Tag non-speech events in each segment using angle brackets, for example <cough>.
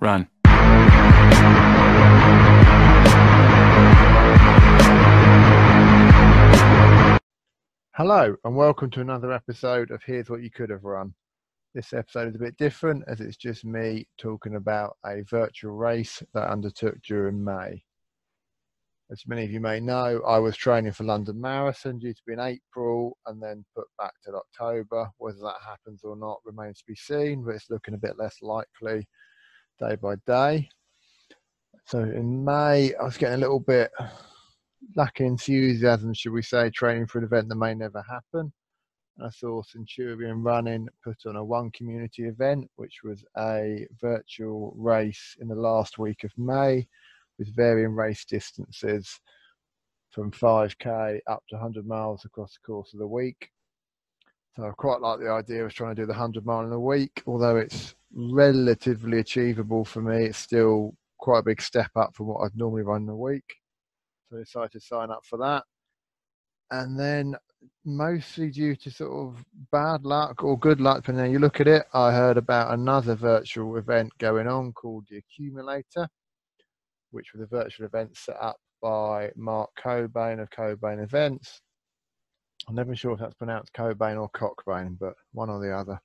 Run. Hello, and welcome to another episode of Here's What You Could Have Run. This episode is a bit different as it's just me talking about a virtual race that I undertook during May. As many of you may know, I was training for London Marathon due to be in April and then put back to October. Whether that happens or not remains to be seen, but it's looking a bit less likely day by day. So in May, I was getting a little bit lack enthusiasm, should we say, training for an event that may never happen. And I saw Centurion Running put on a one community event, which was a virtual race in the last week of May with varying race distances from 5k up to 100 miles across the course of the week. So I quite like the idea of trying to do the 100 mile in a week, although it's relatively achievable for me. It's still quite a big step up from what I'd normally run in a week. So I decided to sign up for that. And then, mostly due to sort of bad luck or good luck, depending how you look at it, I heard about another virtual event going on called the Accumulator, which was a virtual event set up by Mark Cobain of Cobain Events. I'm never sure if that's pronounced Cobain or Cockbain, but one or the other.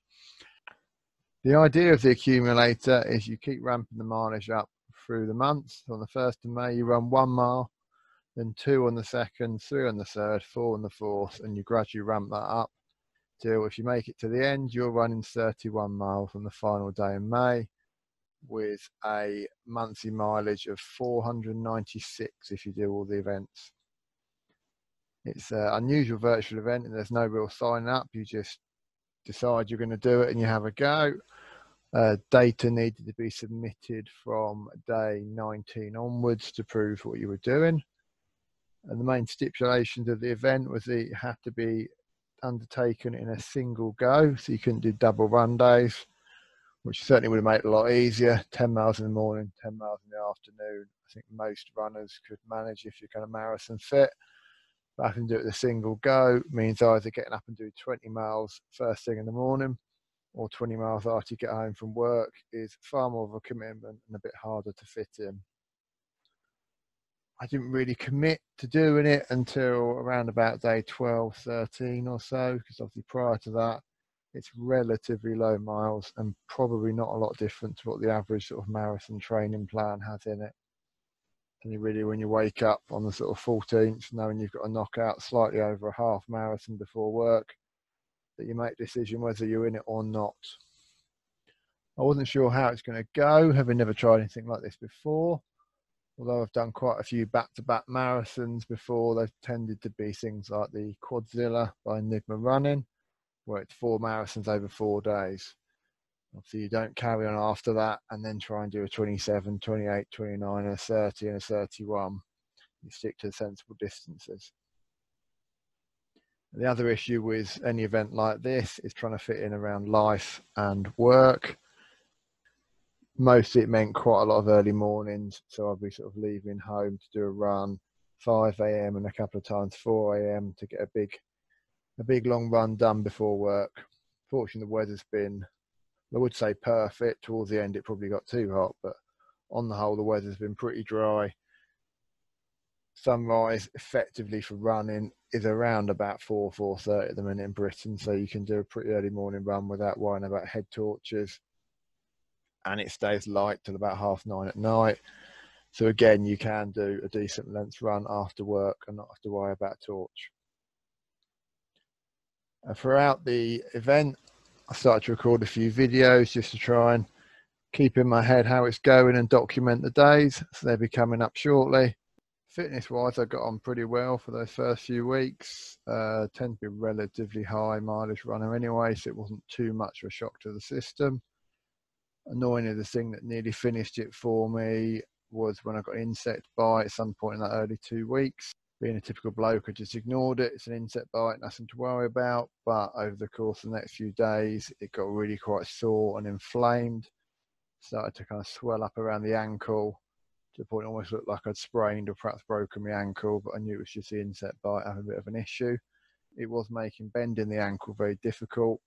The idea of the accumulator is you keep ramping the mileage up through the months. On the 1st of May, you run one mile, then two on the second, three on the third, four on the fourth, and you gradually ramp that up till if you make it to the end, you're running 31 miles on the final day in May with a monthly mileage of 496 if you do all the events. It's an unusual virtual event and there's no real sign up. You just decide you're going to do it and you have a go. Uh, data needed to be submitted from day 19 onwards to prove what you were doing. And the main stipulations of the event was that it had to be undertaken in a single go, so you couldn't do double run days, which certainly would have made it a lot easier. 10 miles in the morning, 10 miles in the afternoon. I think most runners could manage if you're kind of marathon fit. Having to do it a single go means either getting up and do 20 miles first thing in the morning or 20 miles after you get home from work is far more of a commitment and a bit harder to fit in. I didn't really commit to doing it until around about day 12, 13 or so, because obviously prior to that, it's relatively low miles and probably not a lot different to what the average sort of marathon training plan has in it. And you really, when you wake up on the sort of 14th, knowing you've got a knockout slightly over a half marathon before work, that you make decision whether you're in it or not. I wasn't sure how it's going to go, having never tried anything like this before although I've done quite a few back-to-back marathons before, they've tended to be things like the Quadzilla by Enigma Running, where it's four marathons over four days. Obviously, you don't carry on after that and then try and do a 27, 28, 29, and a 30 and a 31. You stick to sensible distances. The other issue with any event like this is trying to fit in around life and work mostly it meant quite a lot of early mornings. So I'd be sort of leaving home to do a run, 5 a.m. and a couple of times 4 a.m. to get a big, a big long run done before work. Fortunately, the weather's been, I would say perfect. Towards the end, it probably got too hot, but on the whole, the weather's been pretty dry. Sunrise effectively for running is around about 4 4.30 at the minute in Britain, so you can do a pretty early morning run without worrying about head torches and it stays light till about half nine at night. So again, you can do a decent length run after work and not have to worry about torch. And throughout the event, I started to record a few videos just to try and keep in my head how it's going and document the days. So they'll be coming up shortly. Fitness wise, I got on pretty well for those first few weeks. Uh, tend to be relatively high mileage runner anyway, so it wasn't too much of a shock to the system annoyingly, the thing that nearly finished it for me was when I got insect bite at some point in that early two weeks. Being a typical bloke, I just ignored it. It's an insect bite, nothing to worry about. But over the course of the next few days, it got really quite sore and inflamed. Started to kind of swell up around the ankle to the point it almost looked like I'd sprained or perhaps broken my ankle, but I knew it was just the insect bite having a bit of an issue. It was making bending the ankle very difficult,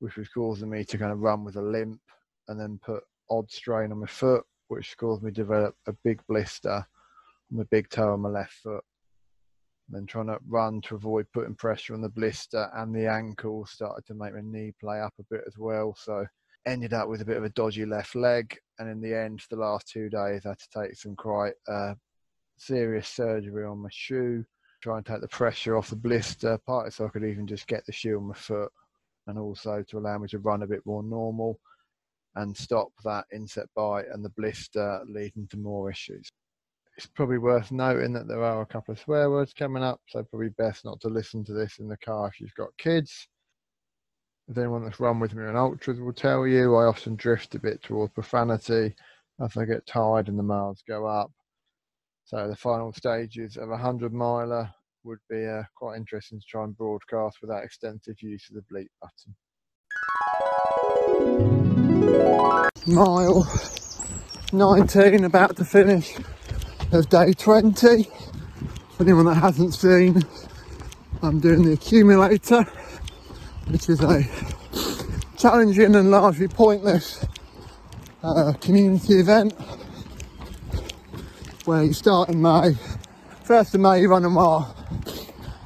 which was causing me to kind of run with a limp and then put odd strain on my foot, which caused me to develop a big blister on the big toe on my left foot. Then trying to run to avoid putting pressure on the blister and the ankle started to make my knee play up a bit as well. So ended up with a bit of a dodgy left leg. And in the end, for the last two days, I had to take some quite uh, serious surgery on my shoe, try and take the pressure off the blister, partly so I could even just get the shoe on my foot, and also to allow me to run a bit more normal and stop that inset bite and the blister leading to more issues. It's probably worth noting that there are a couple of swear words coming up, so probably best not to listen to this in the car if you've got kids. Anyone that's run with me on ultras will tell you, I often drift a bit towards profanity as I get tired and the miles go up. So the final stages of a hundred miler would be uh, quite interesting to try and broadcast without extensive use of the bleep button. Mile 19 about to finish of day 20. For anyone that hasn't seen, I'm doing the accumulator, which is a challenging and largely pointless uh, community event where you start in May. First of May you run a mile,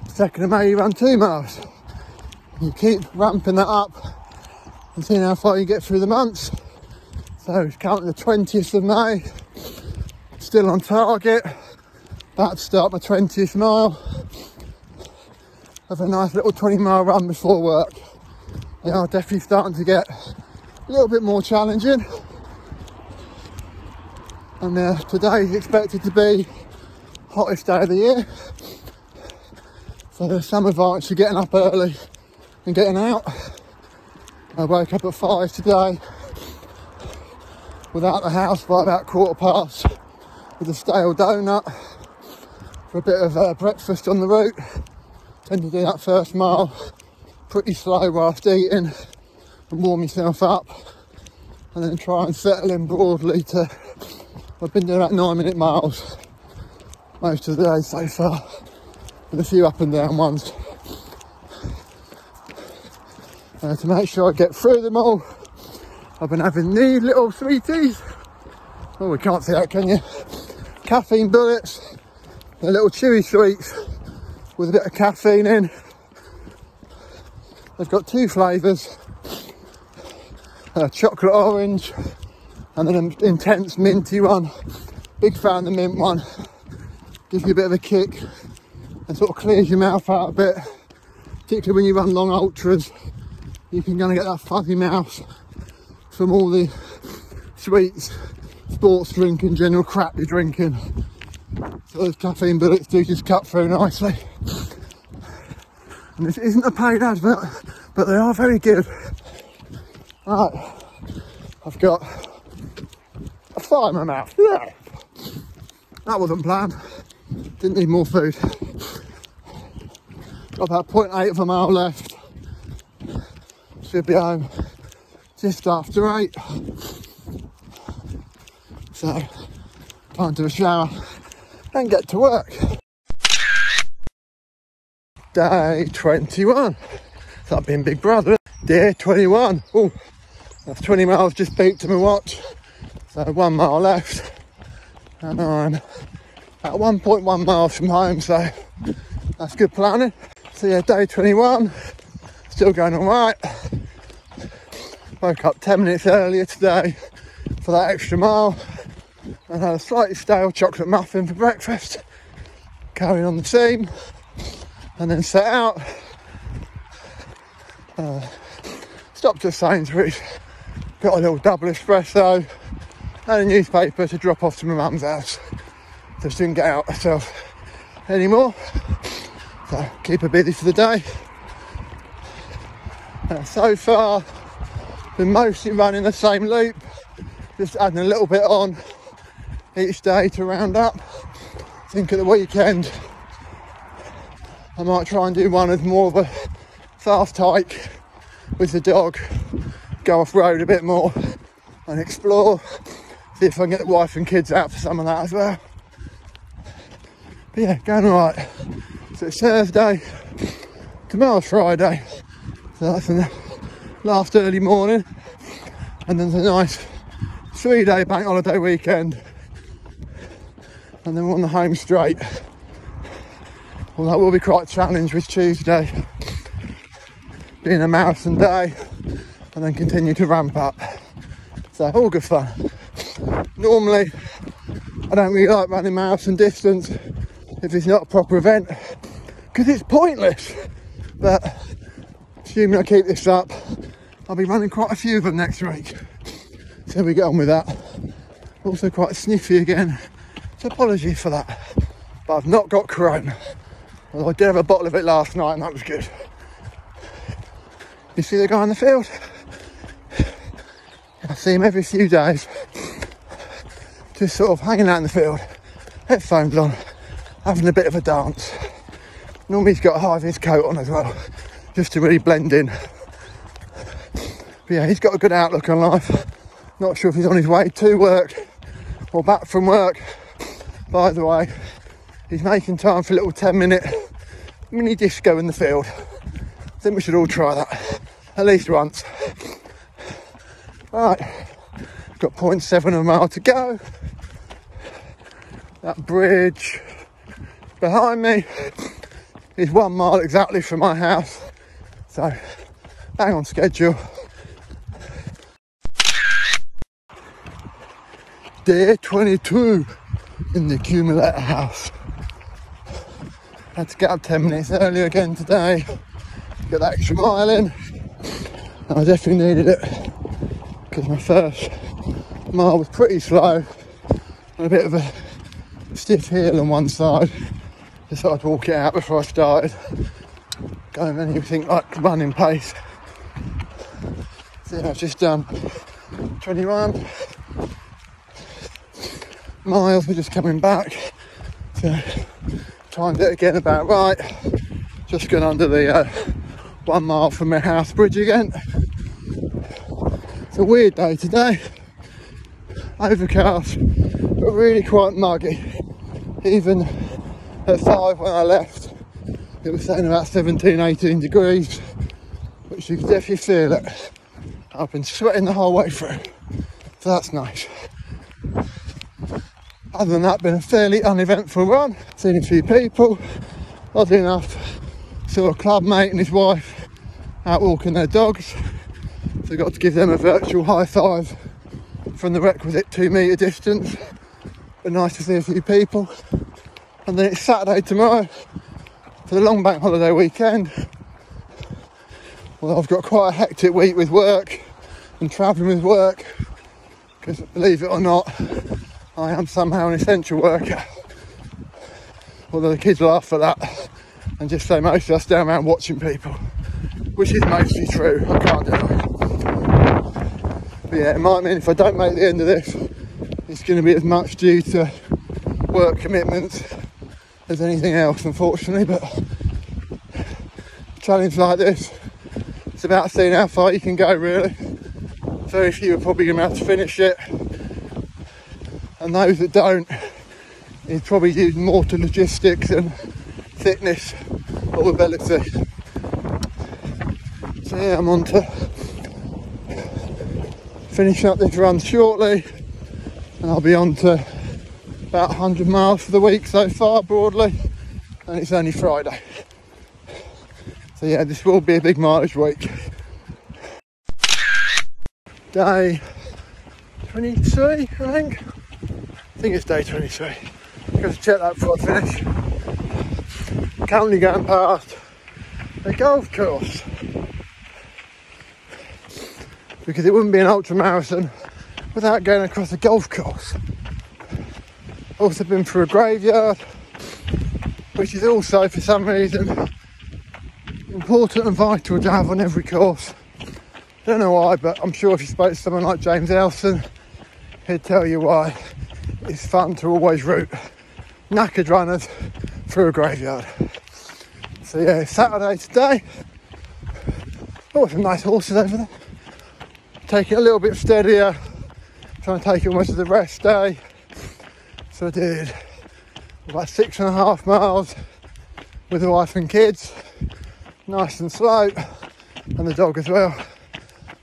second of May you run two miles. You keep ramping that up and seeing how far you get through the months. So it's counting the 20th of May, still on target, about to start my 20th mile. Have a nice little 20 mile run before work. Yeah, definitely starting to get a little bit more challenging. And uh, today is expected to be hottest day of the year. So there's some advantage to getting up early and getting out. I woke up at five today. Without the house by about quarter past with a stale donut for a bit of uh, breakfast on the route tend to do that first mile pretty slow whilst eating and warm myself up and then try and settle in broadly to I've been doing about nine minute miles most of the day so far, with a few up and down ones. Uh, to make sure I get through them all, I've been having these little sweeties. Oh, we can't see that, can you? Caffeine bullets, the little chewy sweets with a bit of caffeine in. They've got two flavours, a chocolate orange and then an intense minty one. Big fan of the mint one. Gives you a bit of a kick and sort of clears your mouth out a bit. Particularly when you run long ultras, you can kind of get that fuzzy mouth from all the sweets, sports drink and general crap you're drinking. So those caffeine bullets do just cut through nicely. And this isn't a paid advert, but they are very good. Right, I've got a fly in my mouth. Yeah. That wasn't planned. Didn't need more food. Got about 0.8 of a mile left. Should be home just after eight. So, time to a shower and get to work. Day 21. That being Big Brother. Day 21. Oh, that's 20 miles just beat to my watch. So one mile left and I'm at 1.1 miles from home, so that's good planning. So yeah, day 21, still going all right. Woke up 10 minutes earlier today for that extra mile and had a slightly stale chocolate muffin for breakfast. Carrying on the team and then set out. Uh, stopped at Sainsbury's, got a little double espresso and a newspaper to drop off to my mum's house. She didn't get out herself anymore. So keep her busy for the day. Uh, so far, been mostly running the same loop, just adding a little bit on each day to round up. I think at the weekend I might try and do one as more of a fast hike with the dog, go off road a bit more and explore see if I can get the wife and kids out for some of that as well. But yeah, going alright. So it's Thursday, tomorrow's Friday, so that's the last early morning, and then a nice three day bank holiday weekend and then we're on the home straight. Well, that will be quite a challenge with Tuesday being a marathon day and then continue to ramp up. So, all good fun. Normally, I don't really like running marathon distance if it's not a proper event because it's pointless. But assuming I keep this up, I'll be running quite a few of them next week. So we get on with that. Also quite sniffy again. So apologies for that. But I've not got corona. Although I did have a bottle of it last night and that was good. You see the guy in the field? I see him every few days. Just sort of hanging out in the field, headphones on, having a bit of a dance. Normally he's got high vis coat on as well, just to really blend in. But yeah, he's got a good outlook on life. Not sure if he's on his way to work or back from work. By the way, he's making time for a little 10 minute mini disco in the field. I think we should all try that at least once. Right, got 0.7 of a mile to go. That bridge behind me is one mile exactly from my house. So, bang on schedule. Day 22 in the accumulator house. Had to get up 10 minutes earlier again today, get that extra mile in. And I definitely needed it because my first mile was pretty slow and a bit of a stiff hill on one side. Thought I'd walk it out before I started going anything like running pace. So I've just done 21 miles, we're just coming back. So timed it again about right. Just gone under the uh, one mile from my house bridge again. It's a weird day today. Overcast, but really quite muggy. Even at five when I left, it was saying about 17, 18 degrees, which you can definitely feel it. I've been sweating the whole way through, so that's nice other than that, been a fairly uneventful run. Seen a few people. Oddly enough, saw a club mate and his wife out walking their dogs. So got to give them a virtual high five from the requisite two metre distance. But nice to see a few people. And then it's Saturday tomorrow for the long bank holiday weekend. Well, I've got quite a hectic week with work and travelling with work. Because believe it or not, I am somehow an essential worker. Although the kids laugh at that and just say most of us down around watching people, which is mostly true. I can't deny. But yeah, it might mean if I don't make the end of this, it's going to be as much due to work commitments as anything else, unfortunately. But challenge like this, it's about seeing how far you can go, really. Very few are probably going to have to finish it and those that don't is probably due more to logistics and fitness or ability. So yeah, I'm on to finishing up this run shortly and I'll be on to about 100 miles for the week so far broadly and it's only Friday. So yeah, this will be a big mileage week. Day 23, I think think it's day 23. I'm going to check that before I finish. Currently going past a golf course because it wouldn't be an ultra marathon without going across a golf course. Also been through a graveyard, which is also for some reason important and vital to have on every course. Don't know why, but I'm sure if you spoke to someone like James Elson, he'd tell you why it's fun to always route knackered runners through a graveyard. So yeah, Saturday today. Oh, some nice horses over there. Take it a little bit steadier. Trying to take it almost as a rest day. So I did about six and a half miles with the wife and kids. Nice and slow. And the dog as well.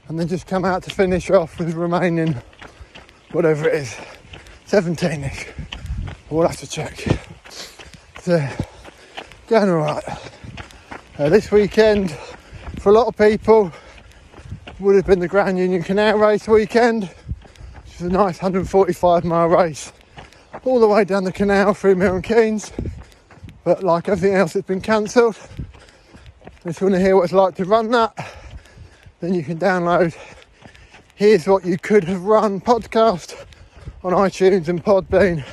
And then just come out to finish off with remaining whatever it is, 17 ish. We'll have to check. So, going alright. Uh, this weekend, for a lot of people, would have been the Grand Union Canal Race weekend, which is a nice 145 mile race all the way down the canal through Milton Keynes. But like everything else, it's been cancelled. If you want to hear what it's like to run that, then you can download Here's What You Could Have Run podcast on iTunes and Podbean,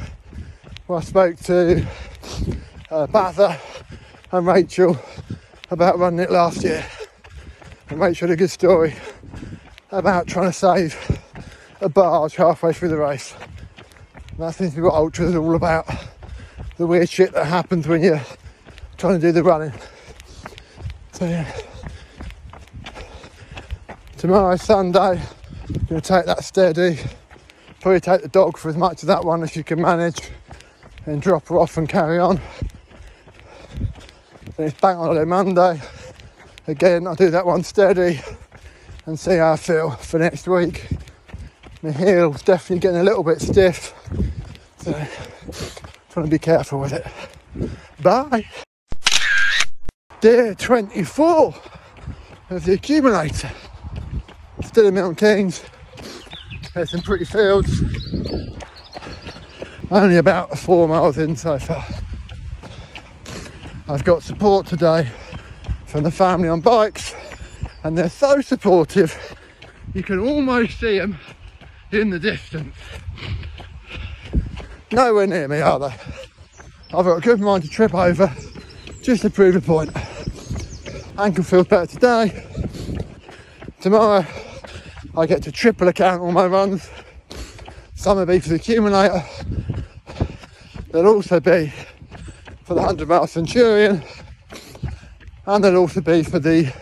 where I spoke to uh, Bather and Rachel about running it last year. And Rachel had a good story about trying to save a barge halfway through the race. And that seems to be what ultras are all about. The weird shit that happens when you're trying to do the running. So yeah. Tomorrow Sunday, I'm gonna take that steady. Probably take the dog for as much of that one as you can manage and drop her off and carry on. Then it's bank holiday Monday. Again, I'll do that one steady and see how I feel for next week. My heel's definitely getting a little bit stiff, so trying to be careful with it. Bye. Day 24 of the accumulator. Still in Milton Keynes. There's some pretty fields. Only about four miles in so far. I've got support today from the family on bikes, and they're so supportive you can almost see them in the distance. Nowhere near me, are they? I've got a good mind to trip over just to prove a point. Ankle feels better today. Tomorrow, I get to triple account all my runs. Some will be for the accumulator. There'll also be for the 100 mile Centurion, and there'll also be for the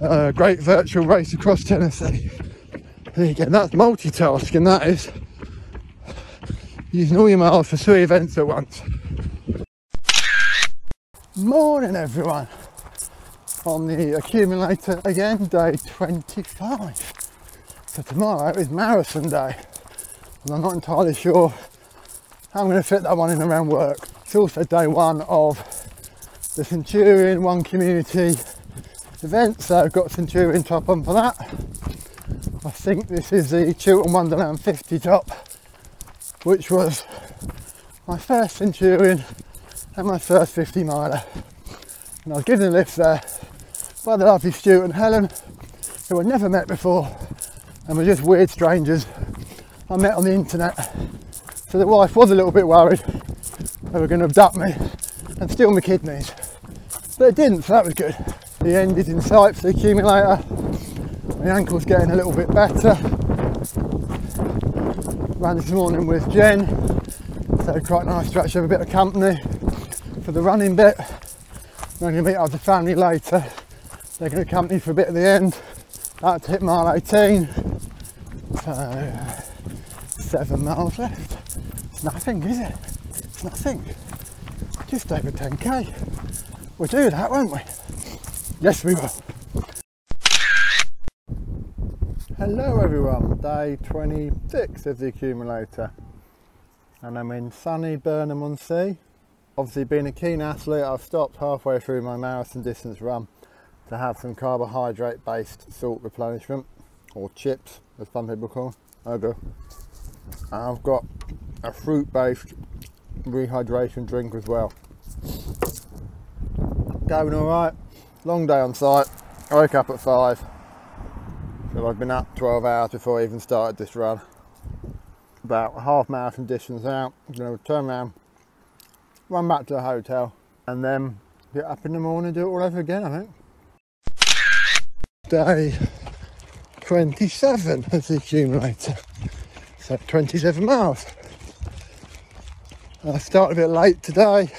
uh, Great Virtual Race across Tennessee. There you go. that's multitasking, that is. Using all your miles for three events at once. Morning, everyone. On the accumulator again, day 25. So tomorrow is marathon day, and I'm not entirely sure how I'm going to fit that one in around work. It's also day one of the Centurion One Community event, so I've got Centurion top on for that. I think this is the Chiltern Wonderland 50 top, which was my first Centurion and my first 50 miler. And I was given a lift there by the lovely Stuart and Helen, who I'd never met before and were just weird strangers I met on the internet. So the wife was a little bit worried they were going to abduct me and steal my kidneys. But it didn't, so that was good. The end is in sight for the accumulator my ankle's getting a little bit better. Ran this morning with Jen, so quite nice to actually have a bit of company for the running bit. I'm going to meet up with the family later. They're going to accompany for a bit at the end. That's hit mile 18. So, seven miles left. It's nothing, is it? It's nothing. Just over 10k. We'll do that, won't we? Yes, we will. Hello everyone, day 26 of the accumulator and I'm in sunny Burnham on Sea. Obviously being a keen athlete I've stopped halfway through my marathon distance run to have some carbohydrate based salt replenishment or chips as some people call do. I've got a fruit based rehydration drink as well. Going alright, long day on site, I woke up at 5 so I've been up 12 hours before I even started this run. About half marathon distance out, to turn around, run back to the hotel, and then get up in the morning and do it all over again, I think. Day 27 <laughs> as the accumulator, so 27 miles. I started a bit late today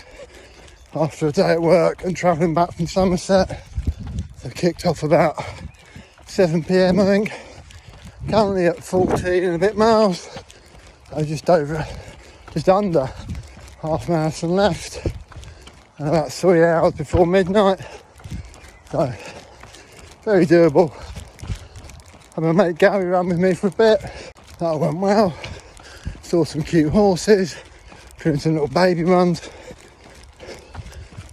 after a day at work and travelling back from Somerset. So kicked off about 7 pm I think. Currently at 14 and a bit miles. I just over, just under half marathon left. And about three hours before midnight. So very doable. I'm gonna Gary run with me for a bit. That went well. saw some cute horses, doing some little baby runs.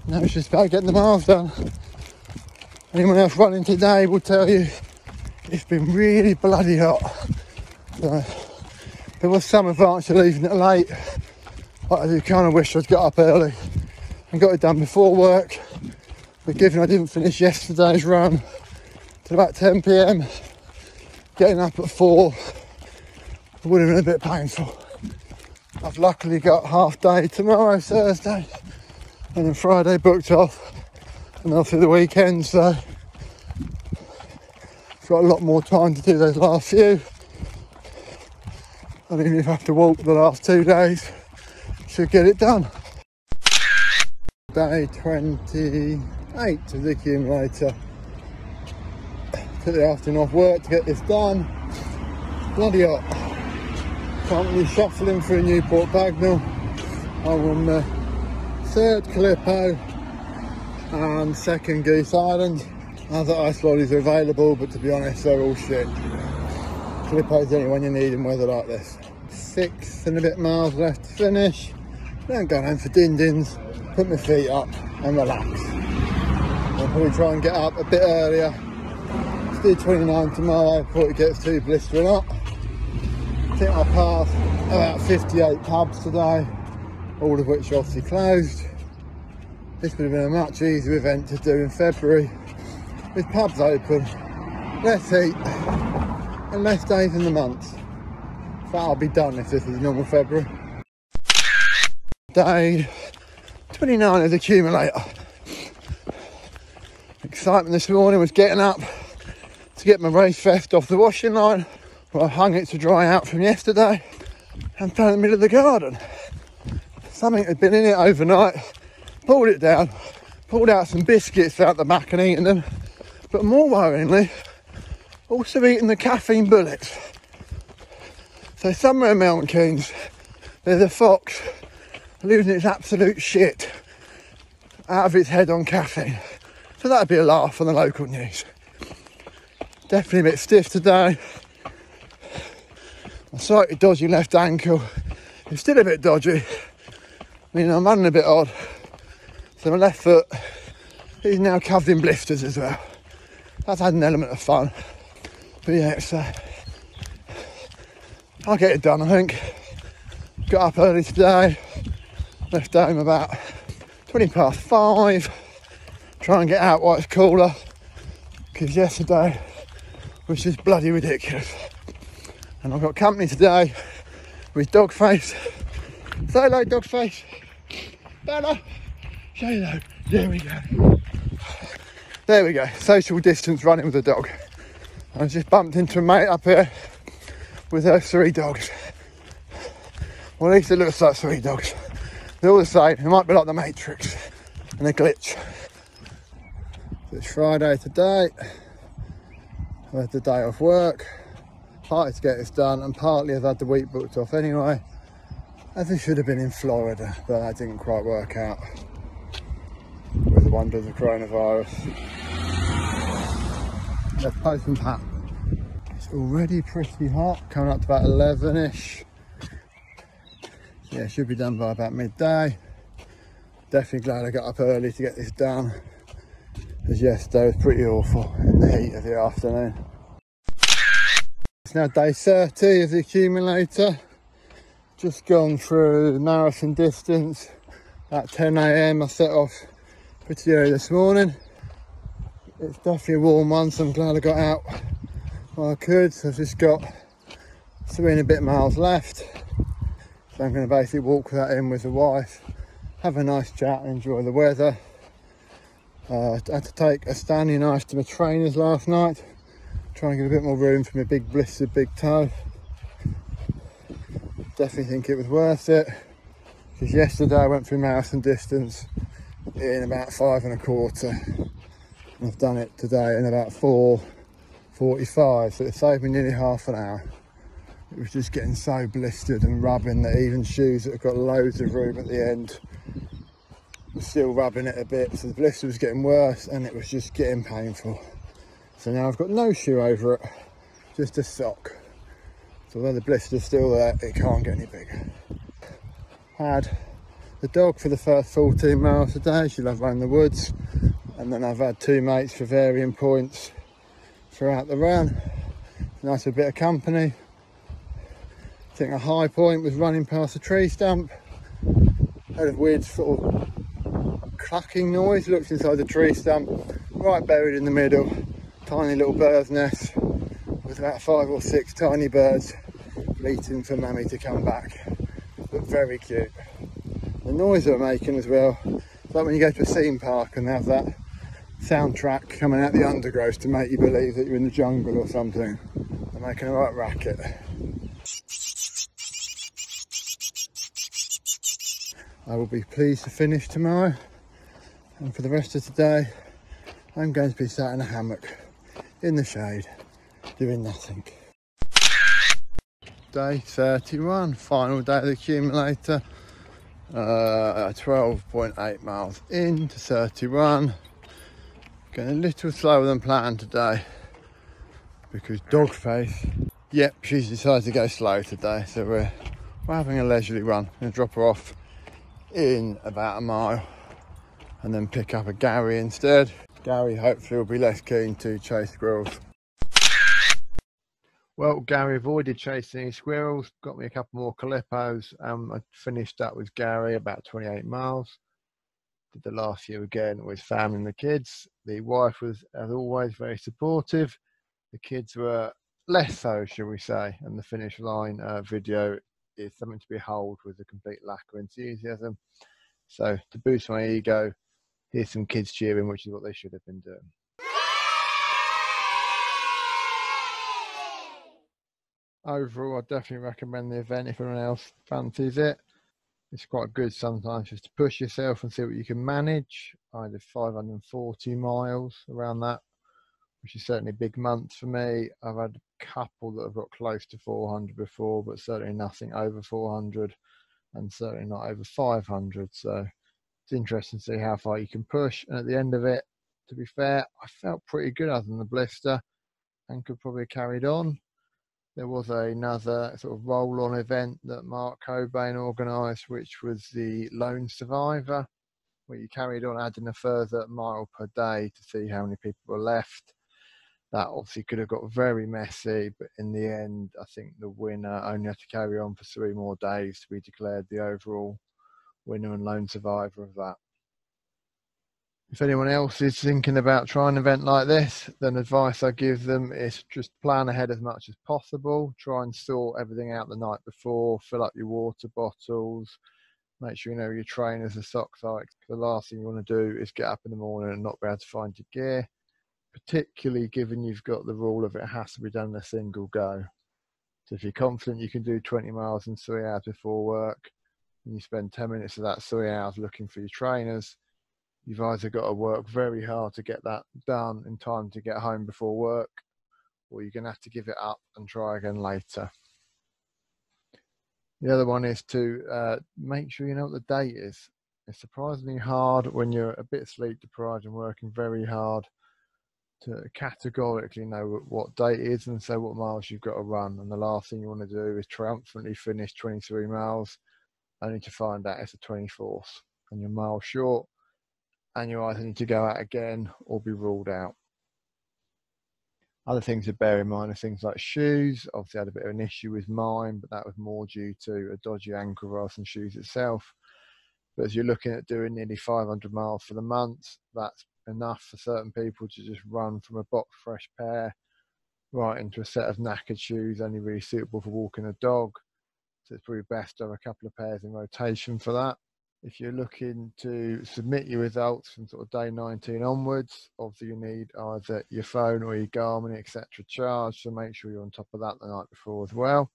Now it's just about getting the miles done. Anyone else running today will tell you it's been really bloody hot. So, there was some advantage to leaving it late, but I do kind of wish I'd got up early and got it done before work. But given I didn't finish yesterday's run till about 10 pm, getting up at 4 would have been a bit painful. I've luckily got half day tomorrow, Thursday, and then Friday booked off, and through the weekend, so I've got a lot more time to do those last few. I mean, if I have to walk the last two days, should get it done. Day 28 of the accumulator. Took the afternoon off work to get this done. Bloody hot. Currently shuffling through Newport Pagnell. I'm on the third Calippo and second Goose Island. Other ice lollies are available, but to be honest, they're all shit. Calippo's the only one you need in weather like this. Six and a bit miles left to finish. Then go home for din dins, put my feet up and relax. I'll probably try and get up a bit earlier. Let's do 29 tomorrow before it gets too blistering hot. I think I passed about 58 pubs today, all of which are obviously closed. This would have been a much easier event to do in February with pubs open, less heat and less days in the month. That'll be done if this is normal February. Day 29 of the accumulator. Excitement this morning was getting up to get my race vest off the washing line I hung it to dry out from yesterday and found in the middle of the garden. Something had been in it overnight, pulled it down, pulled out some biscuits out the back and eaten them, but more worryingly, also eating the caffeine bullets. So somewhere in Milton Keynes, there's a fox losing its absolute shit out of its head on caffeine. So that'd be a laugh on the local news. Definitely a bit stiff today. My slightly dodgy left ankle It's still a bit dodgy. I mean, I'm running a bit odd. So my left foot is now covered in blisters as well. That's had an element of fun. But yeah, it's, uh, I'll get it done, I think. Got up early today, left home about 20 past five. Try and get out while it's cooler, because yesterday was just bloody ridiculous. And I've got company today with Dogface. Say hello, Dogface. Bella, say hello. There we go. There we go. Social distance running with a dog. I just bumped into a mate up here with her three dogs. Well, at least it looks like three dogs. They're all the same. It might be like the Matrix and a glitch. It's Friday today. I had the day off work. Partly to get this done, and partly I've had the week booked off anyway. As it should have been in Florida, but that didn't quite work out with the wonders of coronavirus. Let's post and pat. It's already pretty hot, coming up to about 11 ish. Yeah, should be done by about midday. Definitely glad I got up early to get this done. As yesterday was pretty awful in the heat of the afternoon. It's now day 30 of the accumulator. Just gone through marathon distance. At 10 a.m. I set off pretty early this morning. It's definitely a warm one, so I'm glad I got out while I could. So I've just got three and a bit miles left. So I'm going to basically walk that in with the wife, have a nice chat, and enjoy the weather. Uh, I had to take a Stanley knife to my trainers last night, trying to get a bit more room for my big blistered big toe. Definitely think it was worth it because yesterday I went through marathon distance in about five and a quarter. And I've done it today in about 4.45, so it saved me nearly half an hour. It was just getting so blistered and rubbing that even shoes that have got loads of room at the end still rubbing it a bit. So the blister was getting worse and it was just getting painful. So now I've got no shoe over it, just a sock. So although the blister's still there, it can't get any bigger. Had the dog for the first 14 miles a day. She loved running the woods. And then I've had two mates for varying points throughout the run. Nice a bit of company. I think a high point was running past a tree stump. Heard a weird sort of clucking noise. Looked inside the tree stump, right buried in the middle. Tiny little bird's nest with about five or six tiny birds bleating for mummy to come back. Looked very cute. The noise they're making as well. It's like when you go to a theme park and have that soundtrack coming out the undergrowth to make you believe that you're in the jungle or something. They're making a right racket. I will be pleased to finish tomorrow and for the rest of today I'm going to be sat in a hammock in the shade doing nothing. Day 31, final day of the accumulator. Uh, 12.8 miles into 31. Going a little slower than planned today because Dogface, yep, she's decided to go slow today. So we're, we're having a leisurely run. I'm to drop her off in about a mile and then pick up a Gary instead. Gary hopefully will be less keen to chase squirrels. Well, Gary avoided chasing squirrels, got me a couple more calippos. Um, I finished up with Gary about 28 miles. Did the last few again with family and the kids. The wife was, as always, very supportive. The kids were less so, shall we say, and the finish line uh, video is something to behold with a complete lack of enthusiasm. So, to boost my ego, here's some kids cheering, which is what they should have been doing. overall, I definitely recommend the event if anyone else fancies it. It's quite good sometimes just to push yourself and see what you can manage. I did 540 miles around that, which is certainly a big month for me. I've had a couple that have got close to 400 before, but certainly nothing over 400 and certainly not over 500. So it's interesting to see how far you can push. And at the end of it, to be fair, I felt pretty good other than the blister and could probably carried on there was another sort of roll on event that Mark Cobain organised, which was the Lone Survivor, where you carried on adding a further mile per day to see how many people were left. That obviously could have got very messy, but in the end, I think the winner only had to carry on for three more days to be declared the overall winner and lone survivor of that if anyone else is thinking about trying an event like this, then advice I give them is just plan ahead as much as possible. Try and sort everything out the night before. Fill up your water bottles. Make sure you know your trainers and socks are. The last thing you want to do is get up in the morning and not be able to find your gear, particularly given you've got the rule of it has to be done in a single go. So if you're confident you can do 20 miles in three hours before work, and you spend 10 minutes of that three hours looking for your trainers, you've either got to work very hard to get that done in time to get home before work, or you're going to have to give it up and try again later. The other one is to uh, make sure you know what the date is. It's surprisingly hard when you're a bit sleep deprived and working very hard to categorically know what date is and say what miles you've got to run. And the last thing you want to do is triumphantly finish 23 miles only to find out it's the 24th and you're miles short and you either need to go out again or be ruled out. Other things to bear in mind are things like shoes. Obviously, I had a bit of an issue with mine, but that was more due to a dodgy ankle rather than shoes itself. But as you're looking at doing nearly 500 miles for the month, that's enough for certain people to just run from a box fresh pair right into a set of knackered shoes, only really suitable for walking a dog. So it's probably best to have a couple of pairs in rotation for that if you're looking to submit your results from sort of day 19 onwards, obviously you need either your phone or your Garmin, etc. charged, so make sure you're on top of that the night before as well.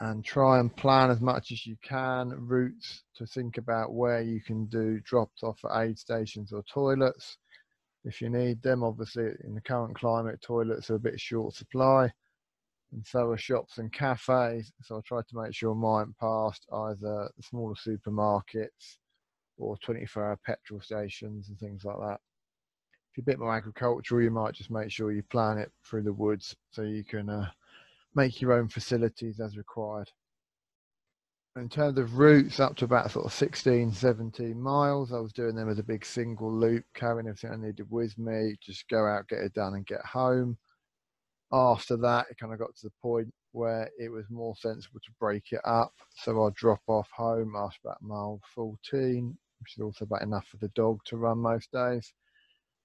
And try and plan as much as you can routes to think about where you can do drops off at aid stations or toilets if you need them. Obviously, in the current climate, toilets are a bit short supply, and so are shops and cafes. So I try to make sure mine passed either the smaller supermarkets or 24 hour petrol stations and things like that. If you're a bit more agricultural, you might just make sure you plan it through the woods so you can uh, make your own facilities as required. In terms of routes, up to about sort of 16, 17 miles, I was doing them as a big single loop, carrying everything I needed with me, just go out, get it done, and get home. After that, it kind of got to the point where it was more sensible to break it up. So I'd drop off home after about mile 14, which is also about enough for the dog to run most days.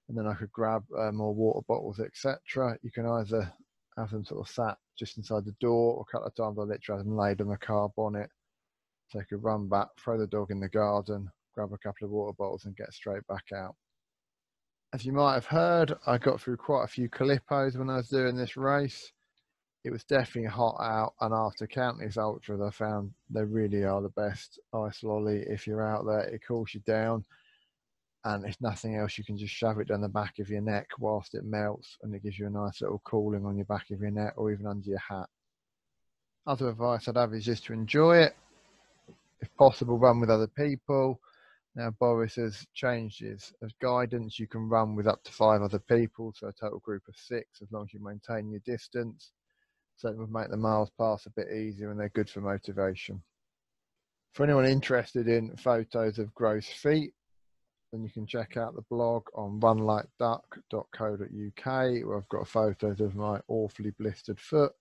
And then I could grab uh, more water bottles, etc. You can either have them sort of sat just inside the door, or a couple of times I literally had them laid on the car bonnet so I could run back, throw the dog in the garden, grab a couple of water bottles, and get straight back out. As you might have heard, I got through quite a few Calippos when I was doing this race. It was definitely hot out, and after countless ultras, I found they really are the best ice lolly. If you're out there, it cools you down, and if nothing else, you can just shove it down the back of your neck whilst it melts, and it gives you a nice little cooling on your back of your neck or even under your hat. Other advice I'd have is just to enjoy it if possible, run with other people. Now, Boris has changed his as guidance. You can run with up to five other people, so a total group of six, as long as you maintain your distance. So it would make the miles pass a bit easier and they're good for motivation. For anyone interested in photos of gross feet, then you can check out the blog on runlikeduck.co.uk where I've got photos of my awfully blistered foot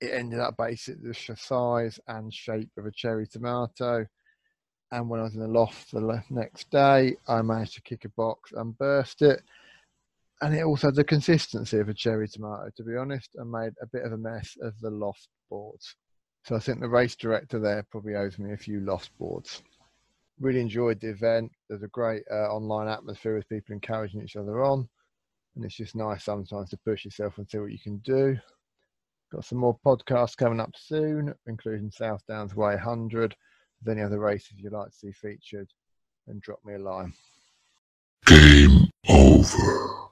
it ended up basically the size and shape of a cherry tomato. And when I was in the loft the next day, I managed to kick a box and burst it. And it also had the consistency of a cherry tomato, to be honest, and made a bit of a mess of the loft boards. So I think the race director there probably owes me a few loft boards. Really enjoyed the event. There's a great uh, online atmosphere with people encouraging each other on. And it's just nice sometimes to push yourself and see what you can do. Got some more podcasts coming up soon, including South Downs Way 100. There's any other races you'd like to see featured, then drop me a line. Game over.